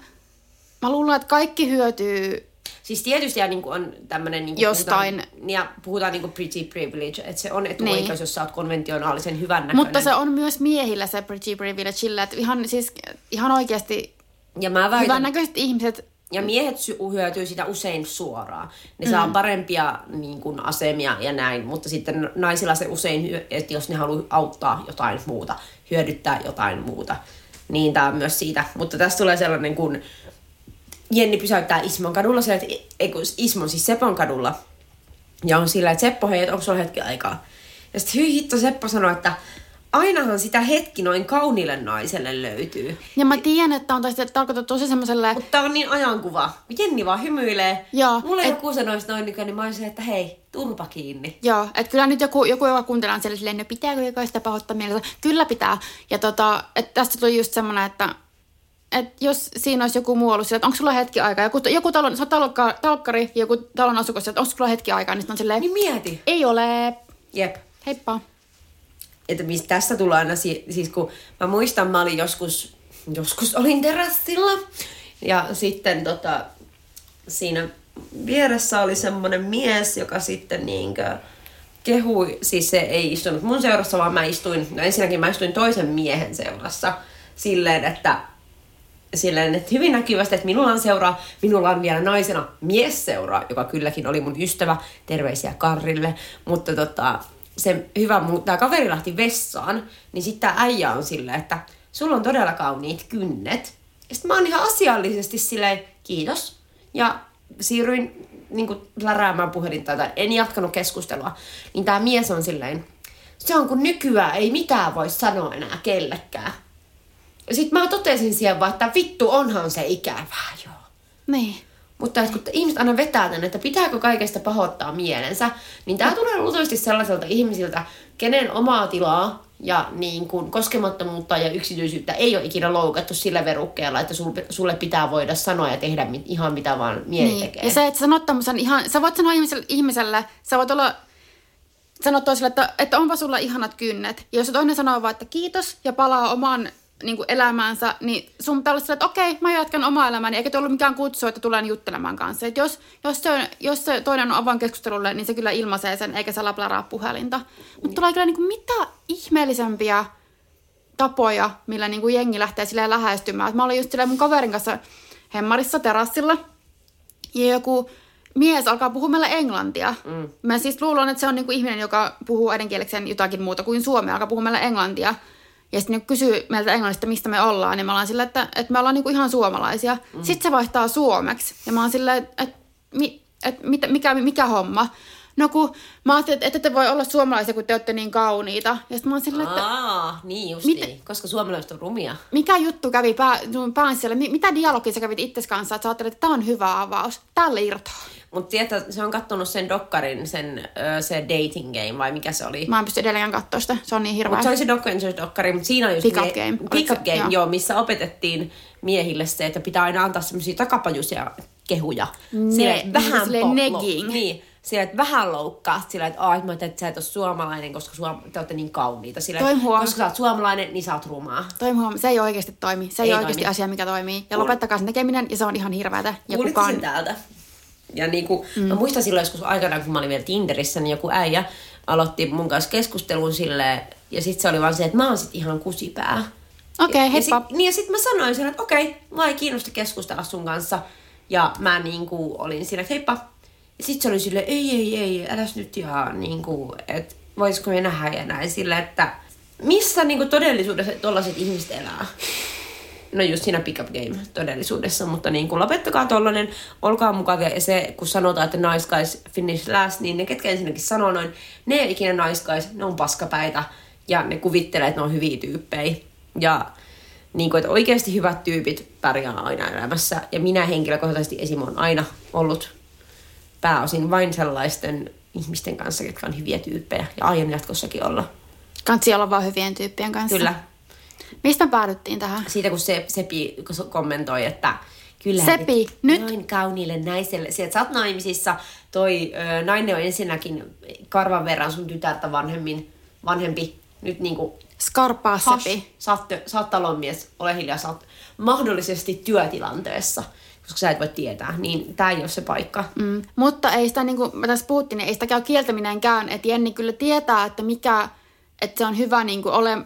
mä luulen, että kaikki hyötyy Siis tietysti ja niin kuin on tämmöinen... Niin Jostain. Puhutaan, ja puhutaan niin kuin pretty privilege, että se on etuoikeus, niin. jos sä oot konventionaalisen hyvän näköinen. Mutta se on myös miehillä se pretty privilege, että ihan, siis, ihan oikeasti ja mä väitän, hyvännäköiset ihmiset ja miehet hyötyy sitä usein suoraan. Ne mm. saa parempia niin kuin, asemia ja näin, mutta sitten naisilla se usein, että jos ne haluaa auttaa jotain muuta, hyödyttää jotain muuta, niin tämä on myös siitä. Mutta tässä tulee sellainen, kun Jenni pysäyttää Ismon kadulla, se, että ei, Ismon siis Sepon kadulla, ja on sillä, että Seppo, hei, onko sulla hetki aikaa? Ja sitten hyi hitto Seppo sanoi, että ainahan sitä hetki noin kauniille naiselle löytyy. Ja mä tiedän, että on tästä tarkoitettu tosi semmoiselle... Mutta on niin ajankuva. Jenni vaan hymyilee. Joo. Mulle et... joku sanoisi noin nykyään, niin mä olisin, että hei, turpa kiinni. Joo, että kyllä nyt joku, joku joka kuuntelee on silleen, no pitääkö jokaista pahoittaa mielessä? Kyllä pitää. Ja tota, että tästä tuli just semmoinen, että että jos siinä olisi joku muu ollut sillä, että onko sulla hetki aikaa, joku, joku talon, sä oot talokka, talkkari, joku talon asukas, että onko sulla hetki aikaa, niin on silleen, Niin mieti. ei ole, Jep. heippa. Että mistä tästä tulee aina, si- siis kun mä muistan, mä olin joskus, joskus olin terassilla. Ja sitten tota, siinä vieressä oli semmoinen mies, joka sitten niinkö kehui, siis se ei istunut mun seurassa, vaan mä istuin, no ensinnäkin mä istuin toisen miehen seurassa silleen, että silleen, että hyvin näkyvästi, että minulla on seuraa, minulla on vielä naisena mies seuraa, joka kylläkin oli mun ystävä, terveisiä Karrille, mutta tota, se hyvä, tämä kaveri lähti vessaan, niin sitten tämä äijä on silleen, että sulla on todella kauniit kynnet. Ja sitten mä oon ihan asiallisesti silleen, kiitos. Ja siirryin niin kuin läräämään puhelinta tai en jatkanut keskustelua. Niin tämä mies on silleen, se on kun nykyään ei mitään voi sanoa enää kellekään. Ja sit mä totesin siihen vaan, että vittu onhan se ikävää joo. Niin. Mutta että kun ihmiset aina vetää tänne, että pitääkö kaikesta pahoittaa mielensä, niin tämä tulee luultavasti sellaiselta ihmisiltä, kenen omaa tilaa ja niin kuin koskemattomuutta ja yksityisyyttä ei ole ikinä loukattu sillä verukkeella, että sulle, sulle pitää voida sanoa ja tehdä mit, ihan mitä vaan mieli niin. tekee. Ja se, että sä sanot tämmösen ihan, sä voit sanoa ihmiselle, ihmiselle sä voit olla, sanoa toiselle, että, että onpa sulla ihanat kynnet. Ja jos toinen sanoo vaan, että kiitos ja palaa oman niin kuin elämäänsä, niin sun pitää olla sillä, että okei, mä jatkan omaa elämääni, eikä tullut mikään kutsu, että tulen juttelemaan kanssa. Et jos, jos, se, jos se toinen on avoin keskustelulle, niin se kyllä ilmaisee sen, eikä se laplaraa puhelinta. Mutta tulee kyllä niin kuin mitä ihmeellisempiä tapoja, millä niin kuin jengi lähtee silleen lähestymään. Et mä olin just silleen mun kaverin kanssa hemmarissa terassilla, ja joku mies alkaa puhua meille englantia. Mm. Mä siis luulen, että se on niinku ihminen, joka puhuu äidinkielekseen jotakin muuta kuin suomea, alkaa puhua meille englantia. Ja sitten niinku kysyy meiltä englannista, mistä me ollaan, niin mä ollaan sillä, että, että me ollaan niinku ihan suomalaisia. Mm. Sitten se vaihtaa suomeksi. Ja mä oon silleen, että, että, että mikä, mikä homma. No kun mä ajattelin, että te voi olla suomalaisia, kun te olette niin kauniita. Ja sitten mä oon silleen, että Aa, niin just Mitä- niin, koska suomalaiset on rumia. mikä juttu kävi pää, sun pään siellä? Mi- Mitä dialogia sä kävit itses kanssa, että sä ajattelit, että tämä on hyvä avaus. Tälle irtoaa. Mutta tiedätkö, se on kattonut sen dokkarin, sen, se dating game, vai mikä se oli? Mä en pysty edelleenkään katsoa sitä. Se on niin hirveä. Mutta se oli se dokkari, se dokkari, mutta siinä on just... Pick up game. Pick up game, joo. joo. missä opetettiin miehille se, että pitää aina antaa semmoisia takapajuisia kehuja. Ne- Sillä, että niin, vähän silleen po- negging. Niin, sillä, että vähän loukkaat sillä, että aah, mä että sä et ole suomalainen, koska suom- te olette niin kauniita. Sillä, Toi että huom- koska sä oot suomalainen, niin sä oot rumaa. Toi huom- se ei oikeasti toimi. Se ei, Ei oikeasti toimi. asia, mikä toimii. Ja Kuul- lopettakaa sen tekeminen, ja se on ihan hirveätä. Ja Kuulitko kukaan... sen täältä? Ja niinku, mm. mä muistan silloin joskus aikana, kun mä olin vielä Tinderissä, niin joku äijä aloitti mun kanssa keskustelun silleen, ja sitten se oli vaan se, että mä oon sit ihan kusipää. Okei, ja, ja heippa. sit, niin ja sitten mä sanoin sen, että okei, mä ei kiinnosta keskustella sun kanssa. Ja mä niinku olin siinä, että heippa. Sitten se oli silleen, ei, ei, ei, äläs nyt ja niinku, että voisiko me nähdä ja näin sille, että missä niinku todellisuudessa tollaset ihmiset elää? No just siinä pick up game todellisuudessa, mutta niin kuin lopettakaa tollanen, olkaa mukavia. Ja se, kun sanotaan, että nice guys finish last, niin ne, ketkä ensinnäkin sanoo noin, ne ei ikinä nice guys, ne on paskapäitä. Ja ne kuvittelee, että ne on hyviä tyyppejä. Ja niin kuin, että oikeasti hyvät tyypit pärjää aina elämässä. Ja minä henkilökohtaisesti esim. on aina ollut pääosin vain sellaisten ihmisten kanssa, jotka on hyviä tyyppejä. Ja aion jatkossakin olla. Kansi olla vaan hyvien tyyppien kanssa. Kyllä. Mistä päädyttiin tähän? siitä kun se, Sepi kommentoi, että kyllä Sepi, nyt- noin kauniille naiselle, sieltä sä oot naimisissa, toi ö, nainen on ensinnäkin karvan verran sun tytärtä vanhemmin, vanhempi, nyt niinku Skarpaa hash, sepi. sä oot, sä oot talonmies, ole hiljaa, sä oot mahdollisesti työtilanteessa, koska sä et voi tietää, niin tää ei ole se paikka. Mm. Mutta ei sitä, niin kuin tässä puhuttiin, niin ei sitä käy kieltäminenkään. Että Jenni kyllä tietää, että mikä, että se on hyvä niin kuin ole,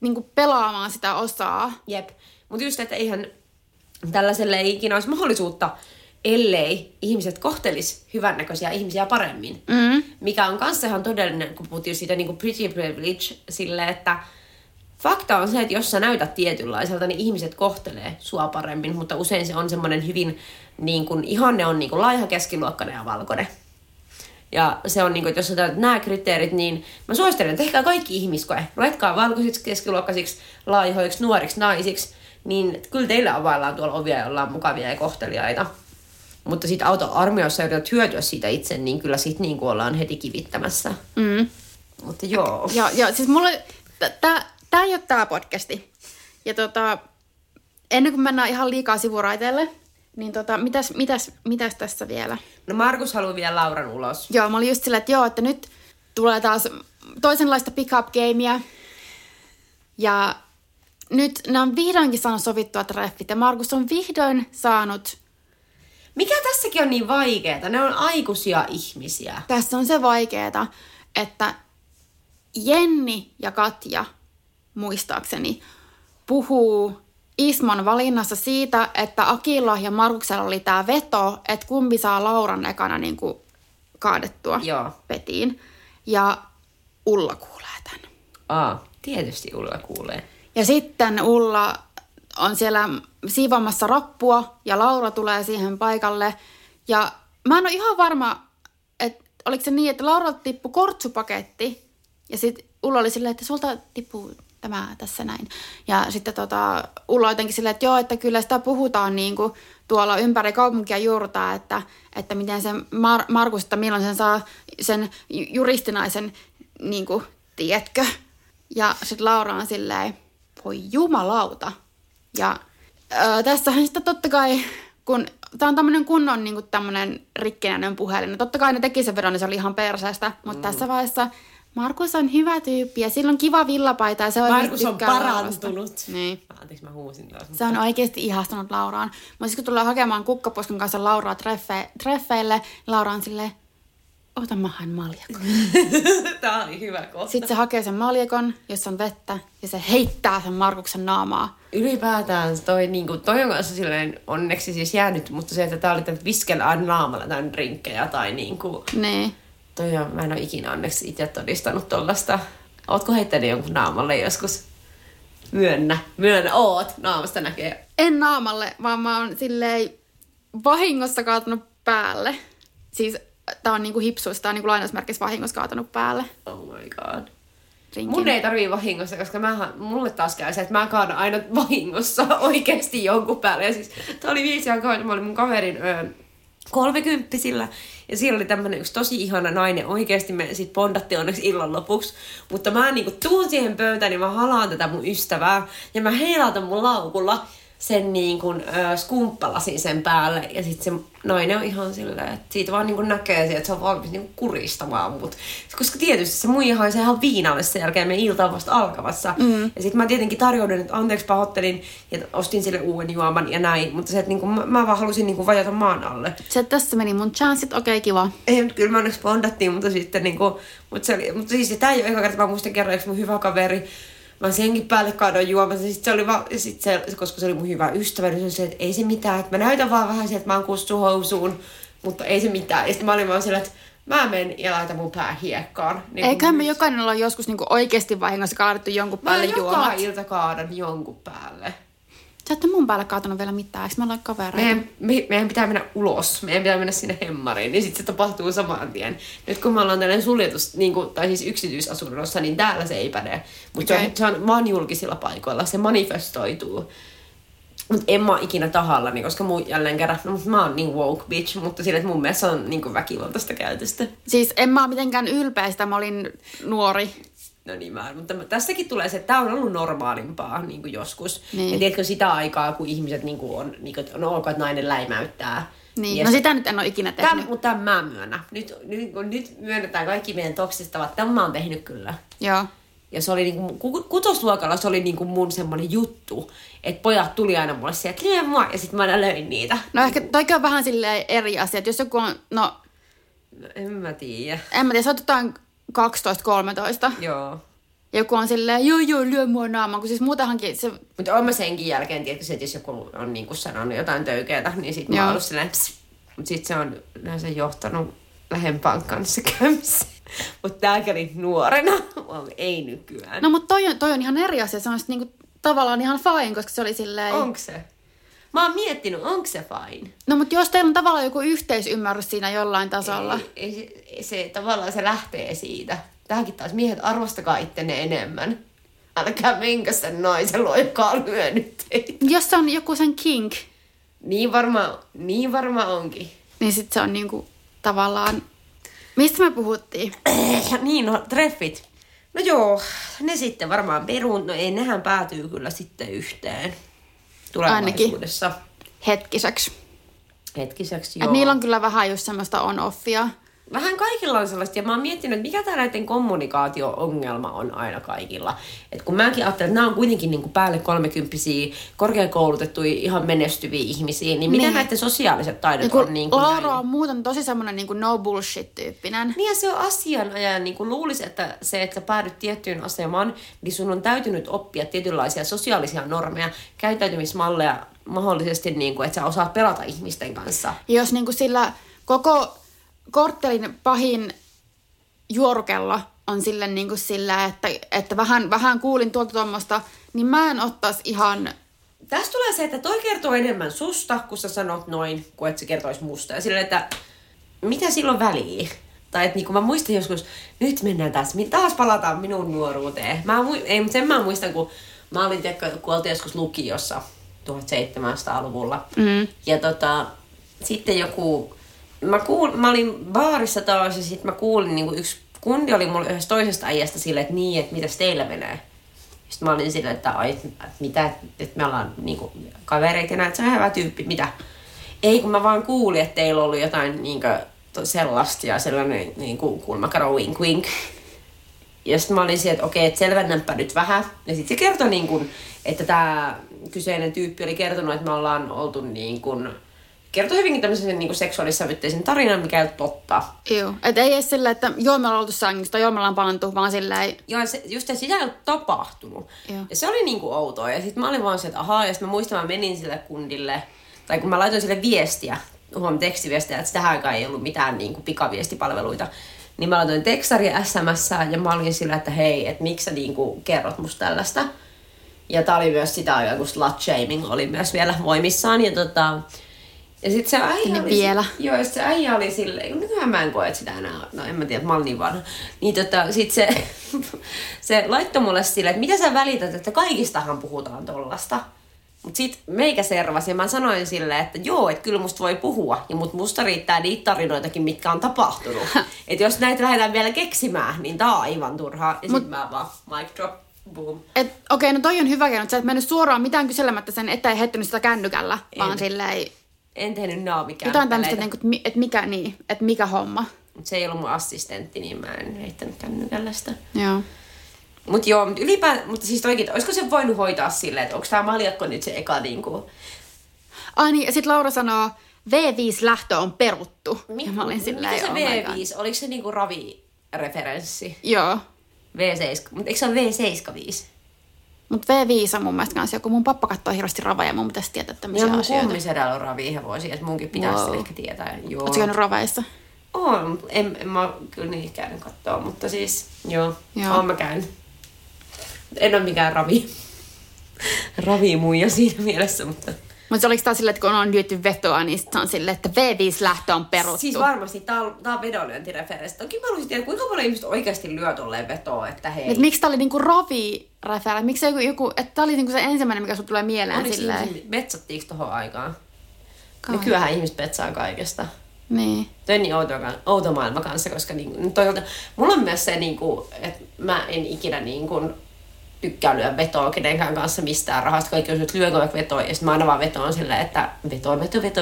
niin kuin pelaamaan sitä osaa. Jep. Mutta just, että eihän tällaiselle ei ikinä olisi mahdollisuutta, ellei ihmiset kohtelis hyvännäköisiä ihmisiä paremmin. Mm. Mikä on kanssa ihan todellinen, kun puhuttiin siitä niin kuin pretty privilege, sille, että fakta on se, että jos sä näytät tietynlaiselta, niin ihmiset kohtelee sua paremmin, mutta usein se on semmoinen hyvin, niin kuin, ihanne on niin kuin laiha, keskiluokkainen ja valkoinen. Ja se on niin kuin, että jos sä täytät nämä kriteerit, niin mä suosittelen, että tehkää kaikki ihmiskoe. Luetkaa valkoisiksi, keskiluokkaisiksi, laihoiksi, nuoriksi, naisiksi. Niin kyllä teillä availlaan tuolla ovia ja ollaan mukavia ja kohteliaita. Mutta sitten auto armeijassa yrität hyötyä siitä itse, niin kyllä sit niin kuin ollaan heti kivittämässä. Mm. Mutta joo. Ja, ja siis mulla, tämä ei ole tämä podcasti. Ja tota, ennen kuin mennään ihan liikaa sivuraiteelle, niin tota, mitäs, mitäs, mitäs tässä vielä? No Markus haluaa vielä Lauran ulos. Joo, mä olin just silleen, että joo, että nyt tulee taas toisenlaista pick-up-gameia. Ja nyt ne on vihdoinkin saanut sovittua treffit ja Markus on vihdoin saanut, Mikä tässäkin on niin vaikeeta? Ne on aikuisia ihmisiä. tässä on se vaikeeta, että Jenni ja Katja, muistaakseni, puhuu Ismon valinnassa siitä, että Akilla ja Markuksella oli tämä veto, että kumpi saa Lauran ekana niin kuin kaadettua Joo. petiin. Ja Ulla kuulee tämän. Aa, tietysti Ulla kuulee. Ja sitten Ulla on siellä siivoamassa rappua ja Laura tulee siihen paikalle. Ja mä en ole ihan varma, että oliko se niin, että Laura tippui kortsupaketti ja sitten Ulla oli silleen, että sulta tippuu tämä tässä näin. Ja sitten tota, Ulla jotenkin silleen, että joo, että kyllä sitä puhutaan niin kuin tuolla ympäri kaupunkia juurtaa, että, että miten se Mar- Markus, että milloin sen saa sen ju- juristinaisen, niin kuin, tiedätkö? Ja sitten Laura on silleen, voi jumalauta. Ja öö, tässähän sitten totta kai, kun tämä on tämmöinen kunnon niin kuin tämmöinen rikkinäinen puhelin, no totta kai ne teki sen vedon, niin se oli ihan perseestä, mutta mm. tässä vaiheessa Markus on hyvä tyyppi ja sillä on kiva villapaita ja se Markus on Laurasta. parantunut. Niin. Anteeksi, mä huusin taas. Se on oikeasti ihastunut Lauraan. Mutta sitten kun tulee hakemaan kukkaposken kanssa Lauraa treffe, treffeille, Laura on silleen, ota mä haen maljakon. Tää oli hyvä kohta. Sitten se hakee sen maljakon, jossa on vettä, ja se heittää sen Markuksen naamaa. Ylipäätään toi, niinku, toi on kanssa silleen onneksi siis jäänyt, mutta se, että tää oli tämän viskellä aina naamalla tämän drinkkejä tai niinku, Niin. Toi on, mä en ole ikinä onneksi itse todistanut tollasta. Ootko heittänyt jonkun naamalle joskus? Myönnä, myönnä, oot, naamasta näkee. En naamalle, vaan mä oon silleen vahingossa kaatunut päälle. Siis tää on niinku hipsuista, tää on niinku lainausmerkissä vahingossa kaatunut päälle. Oh my god. Rinkin. Mun ei tarvii vahingossa, koska mä, mulle taas käy se, että mä kaadan aina vahingossa oikeasti jonkun päälle. Ja siis tää oli viisi aikaa, mä olin mun kaverin öö, kolmekymppisillä. Ja siellä oli tämmönen yksi tosi ihana nainen. Oikeasti me sit bondattiin onneksi illan lopuksi. Mutta mä niinku tuun siihen pöytään, niin mä halaan tätä mun ystävää. Ja mä heilautan mun laukulla sen niin kuin, ö, skumppalasin sen päälle. Ja sitten se nainen on ihan silleen, että siitä vaan niin kuin näkee se, että se on valmis niin kuin kuristamaan mut. Koska tietysti se muija haisee ihan viinalle sen jälkeen, me ilta on vasta alkamassa. Mm. Ja sitten mä tietenkin tarjoudun, että anteeksi pahoittelin ja ostin sille uuden juoman ja näin. Mutta se, että niin kuin, mä, mä vaan halusin niin kuin vajata maan alle. Se, että tässä meni mun chanssit, okei okay, kiva. Ei, mutta kyllä me onneksi bondattiin, mutta sitten niinku, mutta, se oli, mutta siis tämä ei ole eka kerta, mä muistan kerran, mun hyvä kaveri, mä senkin päälle kaadoin juomassa, sitten se oli vaan, sit se, koska se oli mun hyvä ystävä, niin se oli se, että ei se mitään, että mä näytän vaan vähän sieltä, että mä oon kussu housuun, mutta ei se mitään. Ja sitten mä olin vaan sillä, että mä menen ja laitan mun pää hiekkaan. Niin Eiköhän me jokainen olla joskus niinku oikeasti vahingossa kaadettu jonkun Mä päälle joka juomat. ilta kaadan jonkun päälle. Sä ette mun päälle kaatunut vielä mitään, eikö me olla kavereita? Meidän, me, meidän pitää mennä ulos, meidän pitää mennä sinne hemmariin, niin sitten se tapahtuu saman tien. Nyt kun me ollaan tällainen suljetus, niin kuin, tai siis yksityisasunnossa, niin täällä se ei päde. Mutta okay. se, on, se on vaan julkisilla paikoilla, se manifestoituu. Mutta en mä ikinä tahallani, koska mun jälleen kerran, no, mä oon niin woke bitch, mutta sille, että mun mielestä se on niin väkivaltaista käytöstä. Siis en mä oo mitenkään ylpeä sitä, mä olin nuori. No niin, mä, mutta tässäkin tulee se, että tämä on ollut normaalimpaa niin kuin joskus. Niin. Ja tiedätkö sitä aikaa, kun ihmiset niin kuin on, niin kuin, on ok, että nainen läimäyttää. Niin, Ja no se- sitä nyt en ole ikinä tehnyt. Tämän, mutta tämän mä myönnän. Nyt, nyt, kun nyt myönnetään kaikki meidän toksistavat. Tämän mä oon tehnyt kyllä. Joo. Ja se oli niinku, ku- kutosluokalla se oli niinku mun semmonen juttu, että pojat tuli aina mulle sieltä, lyö mua, ja sitten mä aina löin niitä. No ehkä toikin on vähän silleen eri asia, että jos joku on, no No, en mä tiedä. en mä tiedä, sä oot jotain 12-13. Joo. Ja joku on silleen, joo joo, lyö mua naamaan, kun siis muutenhankin se, Mutta on mä senkin jälkeen, se, että jos joku on niinku sanonut jotain töykeätä, niin sit mä Joo. oon ollut silleen, mutta sit se on yleensä johtanut lähempään kanssa käymiseen. Mutta tää kävi nuorena, ei nykyään. no mutta toi on, toi on ihan eri asia, se on sit niinku tavallaan ihan fine, koska se oli silleen... Onko se? Mä oon miettinyt, onko se fine? No mutta jos teillä on tavallaan joku yhteisymmärrys siinä jollain tasolla. Ei, ei, se, tavallaan se lähtee siitä. Tähänkin taas miehet, arvostakaa ittenne enemmän. Älkää menkö sen naisen luo, joka on lyönyt teitä. Jos se on joku sen kink, Niin varmaan niin varma onkin. niin sit se on niinku tavallaan... Mistä me puhuttiin? Ja niin, no treffit. No joo, ne sitten varmaan peruun. No ei, nehän päätyy kyllä sitten yhteen. Tulevaisuudessa. Hetkiseksi. Hetkiseksi, Et joo. niillä on kyllä vähän just semmoista on-offia. Vähän kaikilla on sellaista, ja mä oon miettinyt, että mikä tämä näiden kommunikaatio-ongelma on aina kaikilla. Et kun mäkin ajattelen, että nämä on kuitenkin niin kuin päälle kolmekymppisiä, korkeakoulutettuja, ihan menestyviä ihmisiä, niin mitä Niin. näiden sosiaaliset taidot kun on niin kuin Laura näin? on muuten tosi semmoinen niin no bullshit-tyyppinen. Niin ja se on asianajaja, niin kuin luulisi, että se, että sä päädyt tiettyyn asemaan, niin sun on täytynyt oppia tietynlaisia sosiaalisia normeja, käyttäytymismalleja mahdollisesti, niin kuin, että sä osaat pelata ihmisten kanssa. Jos niinku sillä koko korttelin pahin juorukello on sille niinku sillä, että, että vähän, vähän kuulin tuolta tuommoista, niin mä en ottaisi ihan... Tästä tulee se, että toi kertoo enemmän susta, kun sä sanot noin, kuin että se kertoisi musta. Ja silleen, että mitä silloin väliä? Tai että niin kun mä muistan joskus, nyt mennään taas, taas palataan minun nuoruuteen. Mä mu- ei, mutta sen mä muistan, kun mä olin, tiedätkö, kun oltiin joskus lukiossa 1700-luvulla. Mm. Ja tota, sitten joku, mä, kuul, mä olin baarissa taas ja sitten mä kuulin, niin kuin yksi kundi oli mulle yhdessä toisesta äijästä silleen, että niin, että mitäs teillä menee. Sitten mä olin silleen, että, ai, että mitä, että me ollaan niinku kavereita ja näin, että se on hyvä tyyppi, mitä. Ei, kun mä vaan kuulin, että teillä oli jotain niinku, to- sellaista ja sellainen niinku, kulmakaro wink wink. Ja sitten mä olin siellä, että okei, että selvennäpä nyt vähän. Ja sitten se kertoi, niin kun, että tämä kyseinen tyyppi oli kertonut, että me ollaan oltu niin kun, kertoi hyvinkin tämmöisen niin seksuaalissävytteisen tarinan, mikä ei ole totta. Joo. Et ei edes sillä, että joo me ollaan oltu sängystä, joo me ollaan palantu, vaan sillä ei... Joo, se, just se, sitä ei ole tapahtunut. Joo. Ja se oli niinku outoa. Ja sitten mä olin vaan se, että ahaa, ja sitten mä muistan, mä menin sille kundille, tai kun mä laitoin sille viestiä, huom tekstiviestiä, että sitä aikaa ei ollut mitään niinku pikaviestipalveluita, niin mä laitoin tekstaria SMS ja mä olin sillä, että hei, että miksi sä niinku kerrot musta tällaista. Ja tää oli myös sitä aikaa, kun slut shaming oli myös vielä voimissaan. Ja, tota, ja sit se äijä Niin oli, vielä. Joo, ja sit se äijä oli silleen, nykyään mä en koe että sitä enää, no en mä tiedä, mä olin niin vanha. Niin tota, sit se, se laittoi mulle silleen, että mitä sä välität, että kaikistahan puhutaan tollasta. Mut sit meikä servasi ja mä sanoin silleen, että joo, että kyllä musta voi puhua. Ja mut musta riittää niitä tarinoitakin, mitkä on tapahtunut. että jos näitä lähdetään vielä keksimään, niin tää on aivan turhaa. Ja Mut... sit mä vaan, mic drop, boom. Et, okei, no toi on hyvä keino, että sä et mennyt suoraan mitään kyselemättä sen, että ei heittänyt sitä kännykällä, En. vaan silleen En tehnyt naamikään. jotain tämmöistä, niin että et mikä, niin, että mikä homma. Mut se ei ollut mun assistentti, niin mä en heittänyt kännykällä sitä. Joo. Mut joo, mut ylipäätään, mutta siis oikein, olisiko se voinut hoitaa silleen, että onko tämä maljakko nyt se eka niinku... Ai niin, ja sit Laura sanoo, V5-lähtö on peruttu. ja mä olin silleen, Mikä se oh my God. V5, oliko se niinku ravi-referenssi? Joo. V7, mutta eikö se ole V75? Mutta V5 on mun mielestä kanssa joku. Mun pappa katsoo hirveästi ravoja ja mun pitäisi tietää tämmöisiä Joo, mun asioita. kummisedällä on ravihevosia, että munkin pitäisi Wow. ehkä tietää. Joo. Oletko käynyt raveissa? On, mutta en, en mä kyllä niitä käynyt katsoa, mutta siis joo, Joo. oon mä käynyt. En ole mikään ravi, ravimuija siinä mielessä, mutta... Mutta se oliko taas silleen, että kun on lyöty vetoa, niin sit se on silleen, että V5-lähtö on peruttu. Siis varmasti, tää on, tää on vedonlyöntireferenssi. Toki mä haluaisin tietää, kuinka paljon ihmiset oikeasti lyö tolleen vetoa, että hei. Et miksi tää oli niinku rovi referä? Miksi joku, joku että tää oli niinku se ensimmäinen, mikä sulle tulee mieleen Oliko silleen? ihmiset, metsattiinko tohon aikaan? Kai. Nykyään ihmiset petsaa kaikesta. Niin. Toi on niin outo, outo maailma kanssa, koska niin, toisaalta mulla on myös se, niin kuin, että mä en ikinä niin kuin, tykkää lyödä vetoa kenenkään kanssa mistään rahasta. Kaikki on että lyökö vaikka vetoa, ja sitten mä aina vaan vetoon silleen, että veto, veto, veto.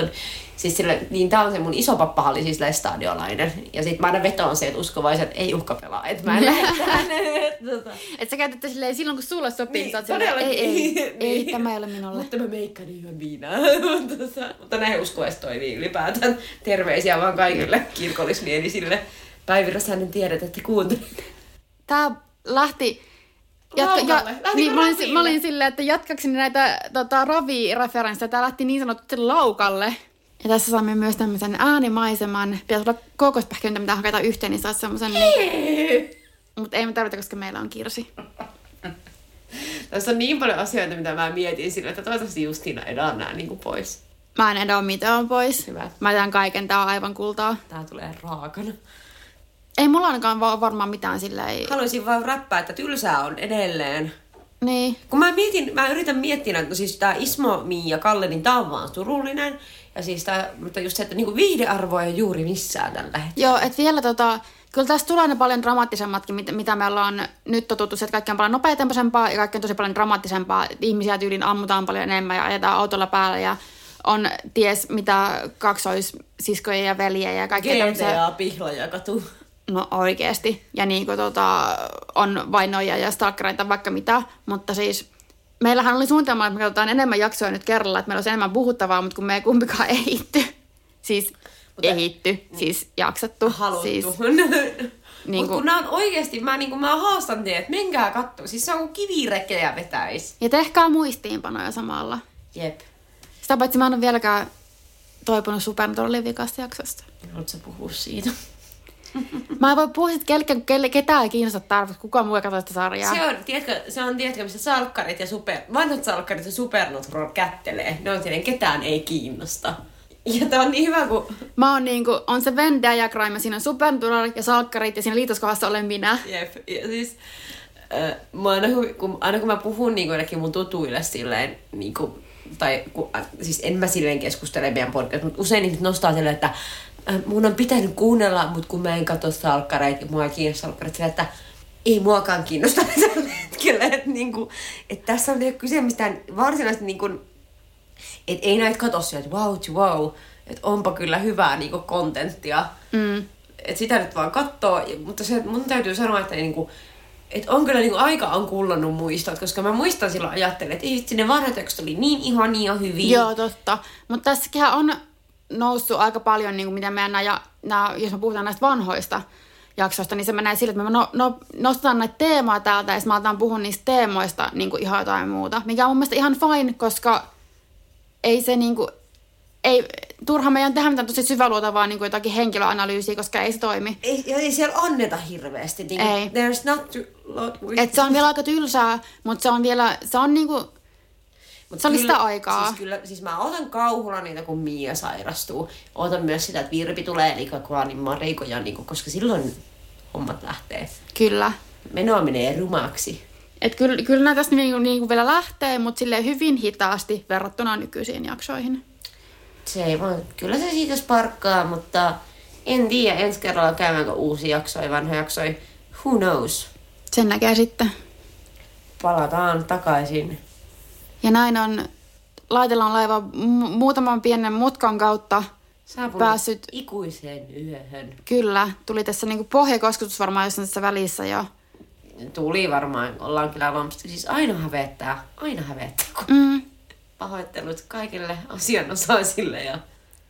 Siis sille, niin tää on se mun iso pappa oli siis stadiolainen. Ja sitten mä aina vetoon se, että uskovaiset ei uhka pelaa. Että mä en lähde tota. Et sä käytätte silleen silloin, kun sulle sopii, niin, Niin, sä oot silleen, ei, todellakin. ei, ei, Niin. tämä ei ole minulle. Mutta mä meikkaan ihan viinaa. Mutta- Mutta näin uskoessa toimii ylipäätään. Terveisiä vaan kaikille kirkollismielisille. Päivi Räsänen tiedät, että kuuntelit. Tää Laukalle. Lähtikö niin, mä, olin, mä olin silleen, että jatkakseni näitä tota, ravi-referenssejä. Tää lähti niin sanotusti laukalle. Ja tässä saamme myös tämmöisen äänimaiseman. Pitäisi olla kookospähkinöitä, mitä hakata yhteen, niin saat semmoisen... Niin, mutta ei me tarvita, koska meillä on kirsi. Tässä on niin paljon asioita, mitä mä mietin sillä, että toivottavasti Justiina edaan nää niin pois. Mä en edo mitään pois. Hyvä. Mä tean kaiken, tää on aivan kultaa. Tää tulee raakana. Ei mulla ainakaan va- varmaan mitään sillä ei... Haluaisin vaan räppää, että tylsää on edelleen. Niin. Kun mä mietin, mä yritän miettiä, että no siis tää Ismo, Mii ja Kalle, niin tää on vaan surullinen. Ja siis tää, mutta just se, että niinku viihdearvoa ei juuri missään tällä hetkellä. Joo, että vielä tota, Kyllä tässä tulee ne paljon dramaattisemmatkin, mit- mitä me ollaan nyt totuttu, että kaikki on paljon nopeatempoisempaa ja kaikki on tosi paljon dramaattisempaa. Ihmisiä tyyliin ammutaan paljon enemmän ja ajetaan autolla päällä ja on ties mitä kaksoissiskoja ja veljiä ja kaikkea tämmöisiä. GTA pihlaja katu. No oikeesti. Ja niin kuin tota, on vainoja ja stalkereita vaikka mitä. Mutta siis meillähän oli suunnitelma, että me katsotaan enemmän jaksoja nyt kerralla, että meillä olisi enemmän puhuttavaa, mutta kun me ei kumpikaan ehitty. Siis Mutta- ehitty, siis jaksattu. Haluttu. Siis, Niin Niinku- kun nämä on oikeesti, mä, niin mä haastan teidät, että menkää kattoo. Siis se on kuin kivirekkejä vetäis. ja tehkää muistiinpanoja samalla. Jep. Sitä paitsi mä en ole vieläkään toipunut Supernaturalin vikasta jaksosta. Haluatko sä puhua siitä? Mä en voi puhua siitä kelkään, kun kelle, ketään ei kiinnosta tarpeeksi. Kukaan muu ei katso sitä sarjaa. Se on, tiedätkö, se on, tiedätkö, missä salkkarit ja super, vanhat salkkarit ja supernatural kättelee. Ne on silleen, ketään ei kiinnosta. Ja tää on niin hyvä, kun... Mä oon niinku, on se Venn diagram, ja siinä on Supernatural ja salkkarit, ja siinä liitoskohdassa olen minä. Jep, ja siis... Äh, mä aina, kun, aina kun mä puhun niin kuin mun tutuille silleen, niin kuin, tai kun, siis en mä silleen keskustele meidän podcast, mutta usein ihmiset nostaa silleen, että mun on pitänyt kuunnella, mutta kun mä en katso salkkareita ja mua ei kiinnosta salkkareita, silleen, että ei muakaan kiinnosta tällä hetkellä. Että, niin kuin, että tässä on niinku kyse mistään varsinaisesti niin kuin, että ei näitä katso sieltä, että wow, wow, että onpa kyllä hyvää niinku kontenttia. Mm. Et sitä nyt vaan kattoo, ja- mutta se, mun täytyy sanoa, että niinku, et on kyllä niinku aika on kullannut muistot, koska mä muistan silloin ajattelin, että ei vitsi, ne vanhat oli niin ihania ja hyviä. Joo, totta. Mutta tässäkin on noussut aika paljon, niin kuin mitä meidän nämä, nämä, jos me puhutaan näistä vanhoista jaksoista, niin se menee sille, että me no, no, nostetaan näitä teemaa täältä ja sitten mä aletaan puhua niistä teemoista niin kuin ihan jotain muuta, mikä on mun mielestä ihan fine, koska ei se niin kuin, ei, turha meidän tehdä mitään tosi syväluotavaa niin kuin jotakin henkilöanalyysiä, koska ei se toimi. Ei, ei siellä anneta hirveästi. Niin Ei. There's not too lot Et se on vielä aika tylsää, mutta se on vielä, se on niinku, Mut se oli kyllä- sitä aikaa. Siis, kyllä, siis mä otan kauhulla niitä, kun Mia sairastuu. Otan myös sitä, että Virpi tulee, eli Kvaanin Marikoja, niin koska silloin hommat lähtee. kyllä. Menoa menee rumaksi. Et kyllä, kyllä nämä tästä niinku, niinku vielä lähtee, mutta sille hyvin hitaasti verrattuna nykyisiin jaksoihin. Se ei vaan, kyllä se siitä sparkkaa, mutta en tiedä ensi kerralla käydäänkö uusi jaksoja, vanha jaksoja. Who knows? Sen näkee sitten. Palataan takaisin. Ja näin on, laitellaan laiva mu- muutaman pienen mutkan kautta. Saapunut Päässyt- ikuiseen yöhön. Kyllä, tuli tässä niinku pohjakosketus varmaan jossain tässä välissä jo. Tuli varmaan, ollaan kyllä vampista. Siis aina hävettää, aina hävettää. kun Mm. Pahoittelut kaikille asianosaisille ja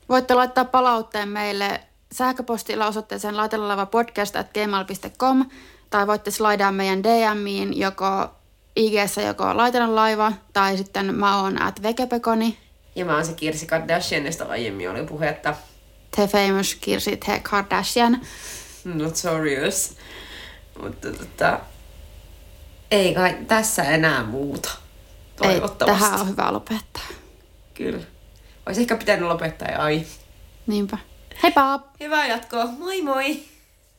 Voitte laittaa palautteen meille sähköpostilla osoitteeseen laitelalaiva.podcast.gmail.com tai voitte slaidaa meidän DMiin joko ig joko laitella laiva tai sitten mä oon at vekepekoni, Ja mä oon se Kirsi Kardashian, josta aiemmin oli puhetta. The Famous Kirsi The Kardashian. Notorious. Mutta tota, ei kai tässä enää muuta. Ei, Toivottavasti. tähän on hyvä lopettaa. Kyllä. Olisi ehkä pitänyt lopettaa jo ai. Niinpä. Heippa! Hyvää jatkoa. Moi moi!